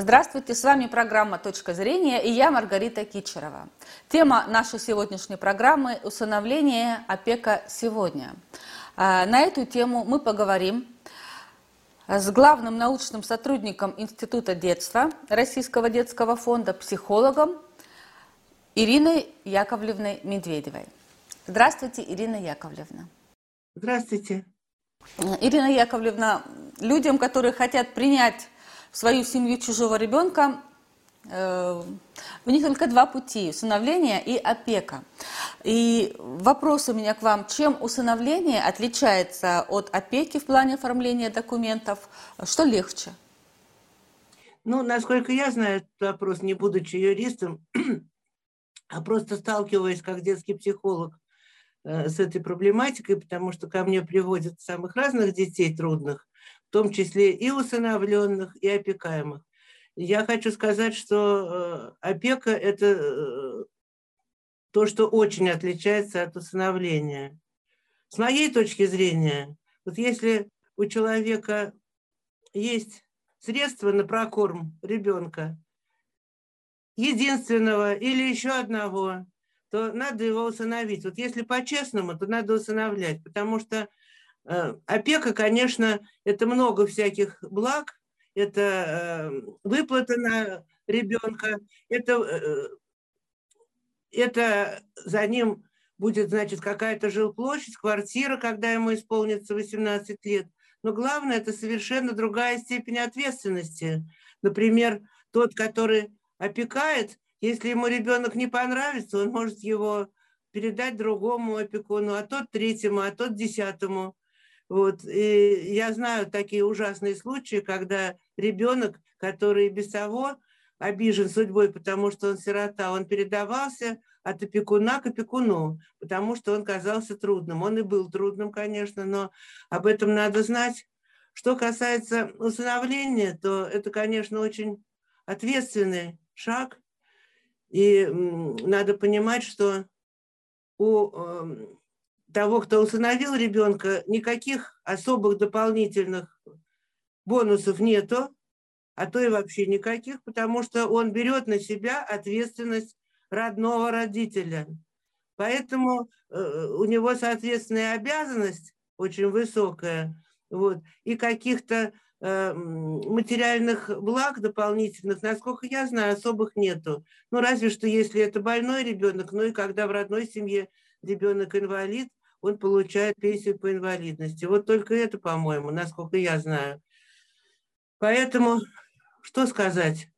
Здравствуйте, с вами программа «Точка зрения» и я Маргарита Кичерова. Тема нашей сегодняшней программы – усыновление опека сегодня. А, на эту тему мы поговорим с главным научным сотрудником Института детства Российского детского фонда, психологом Ириной Яковлевной Медведевой. Здравствуйте, Ирина Яковлевна. Здравствуйте. Ирина Яковлевна, людям, которые хотят принять в свою семью чужого ребенка, э, у них только два пути – усыновление и опека. И вопрос у меня к вам, чем усыновление отличается от опеки в плане оформления документов? Что легче? Ну, насколько я знаю этот вопрос, не будучи юристом, а просто сталкиваясь как детский психолог э, с этой проблематикой, потому что ко мне приводят самых разных детей трудных, в том числе и усыновленных, и опекаемых. Я хочу сказать, что э, опека – это э, то, что очень отличается от усыновления. С моей точки зрения, вот если у человека есть средства на прокорм ребенка, единственного или еще одного, то надо его усыновить. Вот если по-честному, то надо усыновлять, потому что опека, конечно, это много всяких благ, это э, выплата на ребенка, это, э, это за ним будет, значит, какая-то жилплощадь, квартира, когда ему исполнится 18 лет. Но главное, это совершенно другая степень ответственности. Например, тот, который опекает, если ему ребенок не понравится, он может его передать другому опекуну, а тот третьему, а тот десятому. Вот. И я знаю такие ужасные случаи, когда ребенок, который без того обижен судьбой, потому что он сирота, он передавался от опекуна к опекуну, потому что он казался трудным. Он и был трудным, конечно, но об этом надо знать. Что касается усыновления, то это, конечно, очень ответственный шаг. И надо понимать, что у эм, того, кто усыновил ребенка, никаких особых дополнительных бонусов нету, а то и вообще никаких, потому что он берет на себя ответственность родного родителя. Поэтому э, у него, соответственная обязанность очень высокая, вот, и каких-то э, материальных благ дополнительных, насколько я знаю, особых нету. Ну, разве что если это больной ребенок, ну и когда в родной семье ребенок инвалид, он получает пенсию по инвалидности. Вот только это, по-моему, насколько я знаю. Поэтому, что сказать?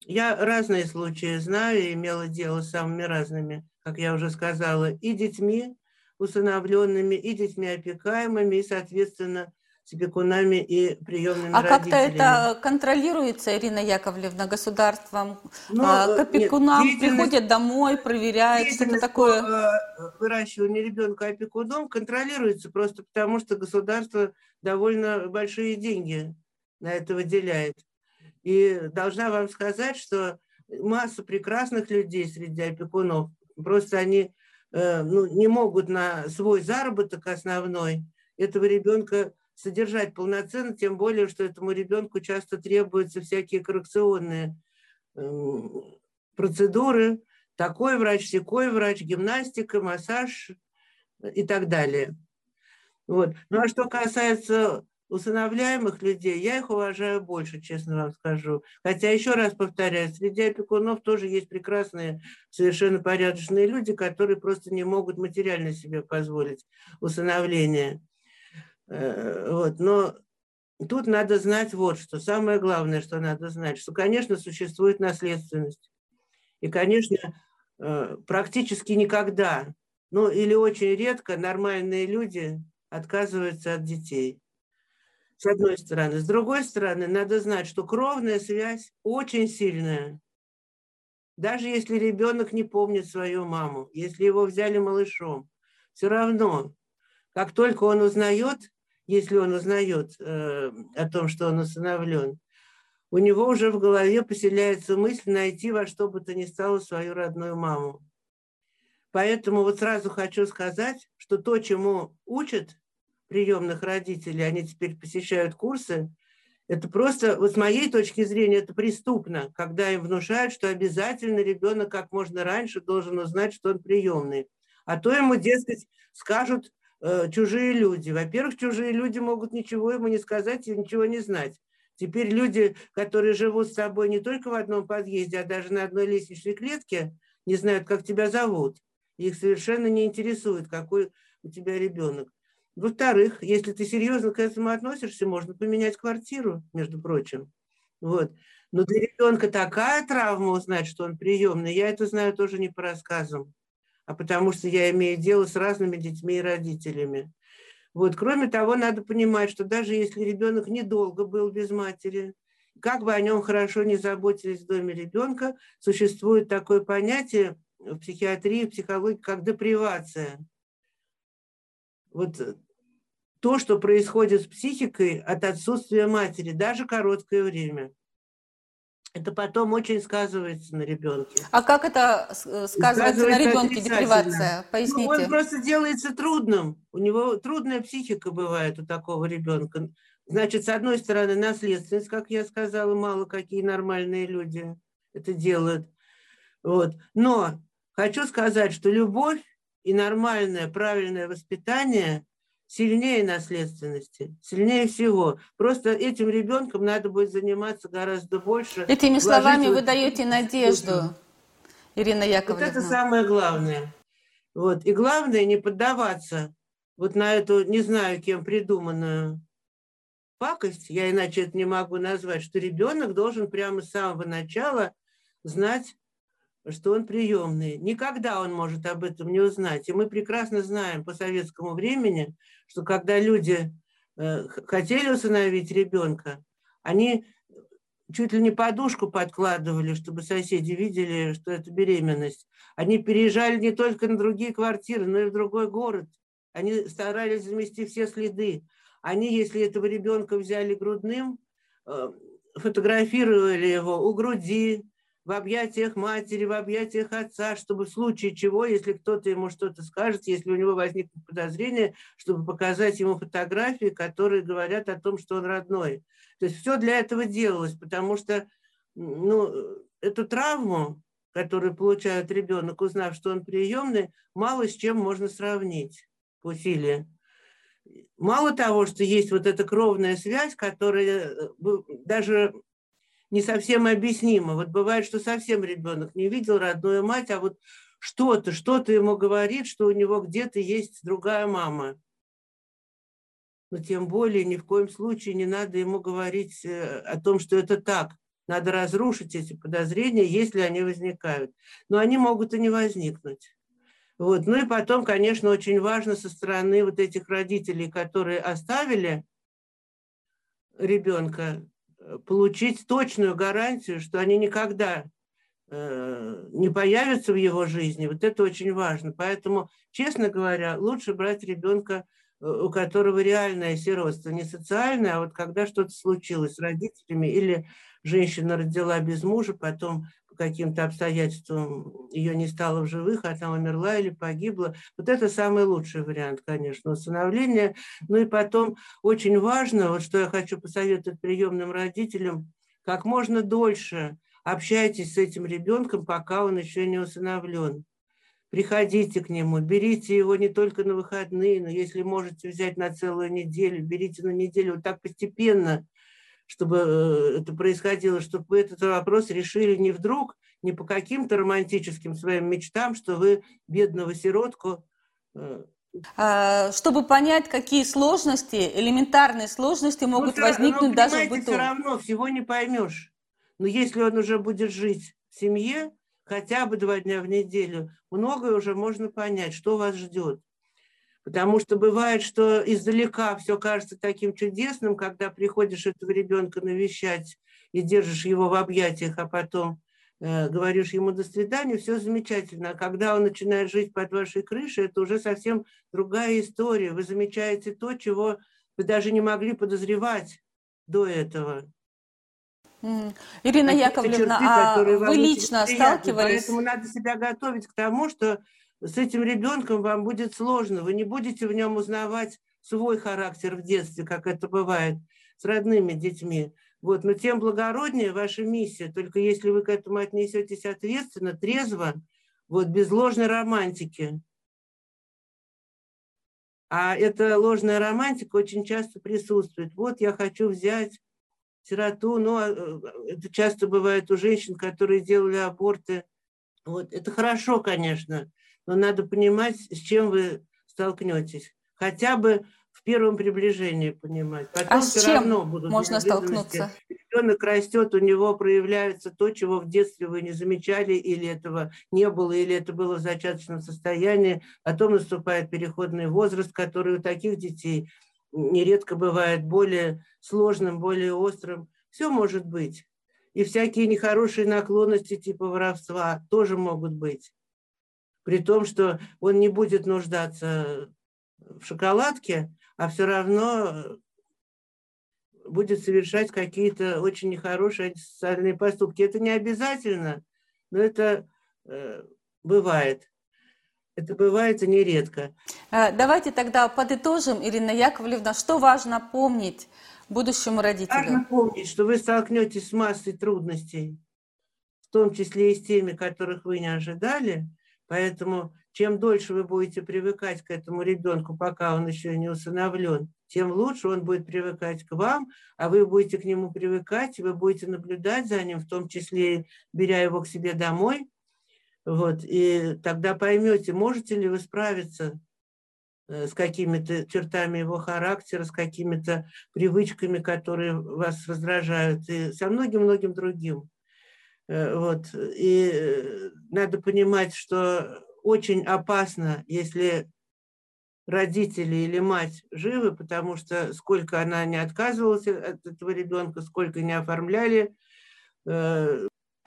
Я разные случаи знаю имела дело с самыми разными, как я уже сказала, и детьми усыновленными, и детьми опекаемыми, и, соответственно, с опекунами и приемными а родителями. А как-то это контролируется, Ирина Яковлевна, государством? Ну, а, к опекунам нет, приходят домой, проверяют, что это такое? Э, выращивание ребенка опекуном контролируется просто потому, что государство довольно большие деньги на это выделяет. И должна вам сказать, что масса прекрасных людей среди опекунов, просто они э, ну, не могут на свой заработок основной этого ребенка содержать полноценно, тем более, что этому ребенку часто требуются всякие коррекционные эм, процедуры, такой врач, секой врач, гимнастика, массаж и так далее. Вот. Ну а что касается усыновляемых людей, я их уважаю больше, честно вам скажу. Хотя, еще раз повторяю, среди опекунов тоже есть прекрасные, совершенно порядочные люди, которые просто не могут материально себе позволить усыновление. Э, вот. Но тут надо знать вот что. Самое главное, что надо знать, что, конечно, существует наследственность. И, конечно, э, практически никогда, ну или очень редко нормальные люди отказываются от детей. С одной стороны. С другой стороны, надо знать, что кровная связь очень сильная. Даже если ребенок не помнит свою маму, если его взяли малышом, все равно, как только он узнает если он узнает э, о том, что он усыновлен, у него уже в голове поселяется мысль найти во что бы то ни стало свою родную маму. Поэтому вот сразу хочу сказать, что то, чему учат приемных родителей, они теперь посещают курсы, Это просто, вот с моей точки зрения, это преступно, когда им внушают, что обязательно ребенок как можно раньше должен узнать, что он приемный. А то ему, дескать, скажут э, чужие люди. Во-первых, чужие люди могут ничего ему не сказать и ничего не знать. Теперь люди, которые живут с тобой не только в одном подъезде, а даже на одной лестничной клетке, не знают, как тебя зовут. Их совершенно не интересует, какой у тебя ребенок. Во-вторых, если ты серьезно к этому относишься, можно поменять квартиру, между прочим. Вот. Но для ребенка такая травма узнать, что он приемный, я это знаю тоже не по рассказам, а потому что я имею дело с разными детьми и родителями. Вот. Кроме того, надо понимать, что даже если ребенок недолго был без матери, как бы о нем хорошо не заботились в доме ребенка, существует такое понятие в психиатрии, в психологии, как депривация. Вот то, что происходит с психикой от отсутствия матери, даже короткое время. Это потом очень сказывается на ребенке. А как это э, сказывается, сказывается на ребенке, депривация? Поясните. Ну, он просто делается трудным. У него трудная психика бывает у такого ребенка. Значит, с одной стороны, наследственность, как я сказала, мало какие нормальные люди это делают. Вот. Но хочу сказать, что любовь и нормальное, правильное воспитание сильнее наследственности, сильнее всего. Просто этим ребенком надо будет заниматься гораздо больше. Этими словами вы даете надежду, Ирина Яковлевна. Вот это самое главное. Вот. И главное не поддаваться вот на эту, не знаю, кем придуманную пакость, я иначе это не могу назвать, что ребенок должен прямо с самого начала знать, что он приемный. Никогда он может об этом не узнать. И мы прекрасно знаем по советскому времени, что когда люди э, хотели усыновить ребенка, они чуть ли не подушку подкладывали, чтобы соседи видели, что это беременность. Они переезжали не только на другие квартиры, но и в другой город. Они старались замести все следы. Они, если этого ребенка взяли грудным, э, фотографировали его у груди, в объятиях матери, в объятиях отца, чтобы в случае чего, если кто-то ему что-то скажет, если у него возникнет подозрение, чтобы показать ему фотографии, которые говорят о том, что он родной. То есть все для этого делалось, потому что ну, эту травму, которую получает ребенок, узнав, что он приемный, мало с чем можно сравнить по силе. Мало того, что есть вот эта кровная связь, которая э, даже не совсем объяснимо. Вот бывает, что совсем ребенок не видел родную мать, а вот что-то, что-то ему говорит, что у него где-то есть другая мама. Но тем более ни в коем случае не надо ему говорить э, о том, что это так. Надо разрушить эти подозрения, если они возникают. Но они могут и не возникнуть. Вот. Ну и потом, конечно, очень важно со стороны вот этих родителей, которые оставили ребенка, получить точную гарантию, что они никогда э, не появятся в его жизни. Вот это очень важно. Поэтому, честно говоря, лучше брать ребенка, э, у которого реальное сиротство, не социальное, а вот когда что-то случилось с родителями или женщина родила без мужа, потом каким-то обстоятельствам ее не стало в живых, а она умерла или погибла. Вот это самый лучший вариант, конечно, усыновления. Ну и потом очень важно, вот что я хочу посоветовать приемным родителям, как можно дольше общайтесь с этим ребенком, пока он еще не усыновлен. Приходите к нему, берите его не только на выходные, но если можете взять на целую неделю, берите на неделю, вот так постепенно – чтобы э, это происходило, чтобы вы этот вопрос решили не вдруг, не по каким-то романтическим своим мечтам, что вы бедного сиротку э, а, чтобы понять, какие сложности, элементарные сложности ну, могут ну, возникнуть даже в быту. все равно всего не поймешь. Но если он уже будет жить в семье, хотя бы два дня в неделю, многое уже можно понять, что вас ждет. Потому что бывает, что издалека все кажется таким чудесным, когда приходишь этого ребенка навещать и держишь его в объятиях, а потом э, говоришь ему до свидания, все замечательно. А когда он начинает жить под вашей крышей, это уже совсем другая история. Вы замечаете то, чего вы даже не могли подозревать до этого. Ирина Яковлевна, черты, а вы лично сталкивались? Поэтому надо себя готовить к тому, что с этим ребенком вам будет сложно, вы не будете в нем узнавать свой характер в детстве, как это бывает. с родными детьми. Вот, но тем благороднее ваша миссия, только если вы к этому отнесетесь ответственно, трезво, вот, без ложной романтики. А эта ложная романтика очень часто присутствует. Вот я хочу взять сироту, но а, э, это часто бывает у женщин, которые делали аборты. Вот, это хорошо, конечно, но надо понимать, с чем вы столкнетесь. Хотя бы в первом приближении понимать. Потом а с чем равно будут можно столкнуться? Ребенок растет, у него проявляется то, чего в детстве вы не замечали, или этого не было, или это было в зачаточном состоянии. Потом наступает переходный возраст, который у таких детей нередко бывает более сложным, более острым. Все может быть. И всякие нехорошие наклонности типа воровства тоже могут быть. При том, что он не будет нуждаться в шоколадке, а все равно будет совершать какие-то очень нехорошие социальные поступки. Это не обязательно, но это э, бывает. Это бывает и нередко. Э, давайте тогда подытожим, Ирина Яковлевна, что важно помнить будущему родителю? Важно помнить, что вы столкнетесь с массой трудностей, в том числе и с теми, которых вы не ожидали. Поэтому чем дольше вы будете привыкать к этому ребенку, пока он еще не усыновлен, тем лучше он будет привыкать к вам, а вы будете к нему привыкать, вы будете наблюдать за ним, в том числе беря его к себе домой, вот, и тогда поймете, можете ли вы справиться э, с какими-то чертами его характера, с какими-то привычками, которые вас раздражают, и со многим-многим другим. Э, вот. И э, надо понимать, что очень опасно, если родители или мать живы, потому что сколько она не отказывалась от этого ребенка, сколько не оформляли,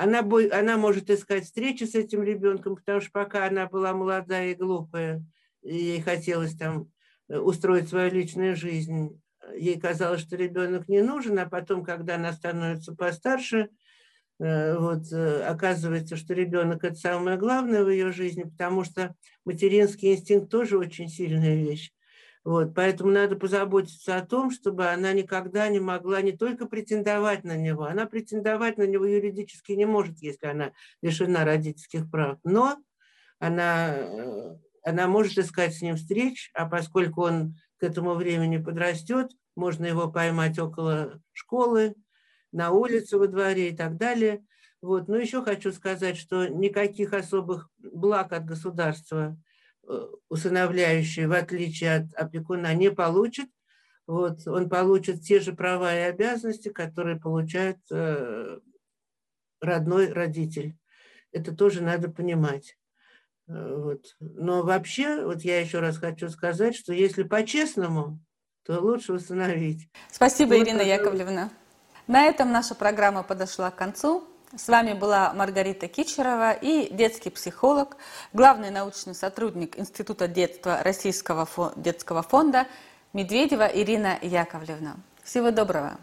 она, она может искать встречи с этим ребенком, потому что пока она была молодая и глупая, и ей хотелось там э, устроить свою личную жизнь, ей казалось, что ребенок не нужен, а потом, когда она становится постарше, э, вот, э, оказывается, что ребенок это самое главное в ее жизни, потому что материнский инстинкт тоже очень сильная вещь. Вот, поэтому надо позаботиться о том, чтобы она никогда не могла не только претендовать на него, она претендовать на него юридически не может, если она лишена родительских прав, но она, э, она может искать с ним встреч, а поскольку он к этому времени подрастет, можно его поймать около школы, на улице, во дворе и так далее. Вот. Но еще хочу сказать, что никаких особых благ от государства – Э, усыновляющий, в отличие от опекуна, не получит. Вот, он получит те же права и обязанности, которые получает э, родной родитель. Это тоже надо понимать. Э, вот. Но вообще, вот я еще раз хочу сказать, что если по-честному, то лучше установить. Спасибо, вот Ирина Яковлевна. На этом наша программа подошла к концу. С вами была Маргарита Кичерова и детский психолог, главный научный сотрудник Института детства Российского детского фонда Медведева Ирина Яковлевна. Всего доброго!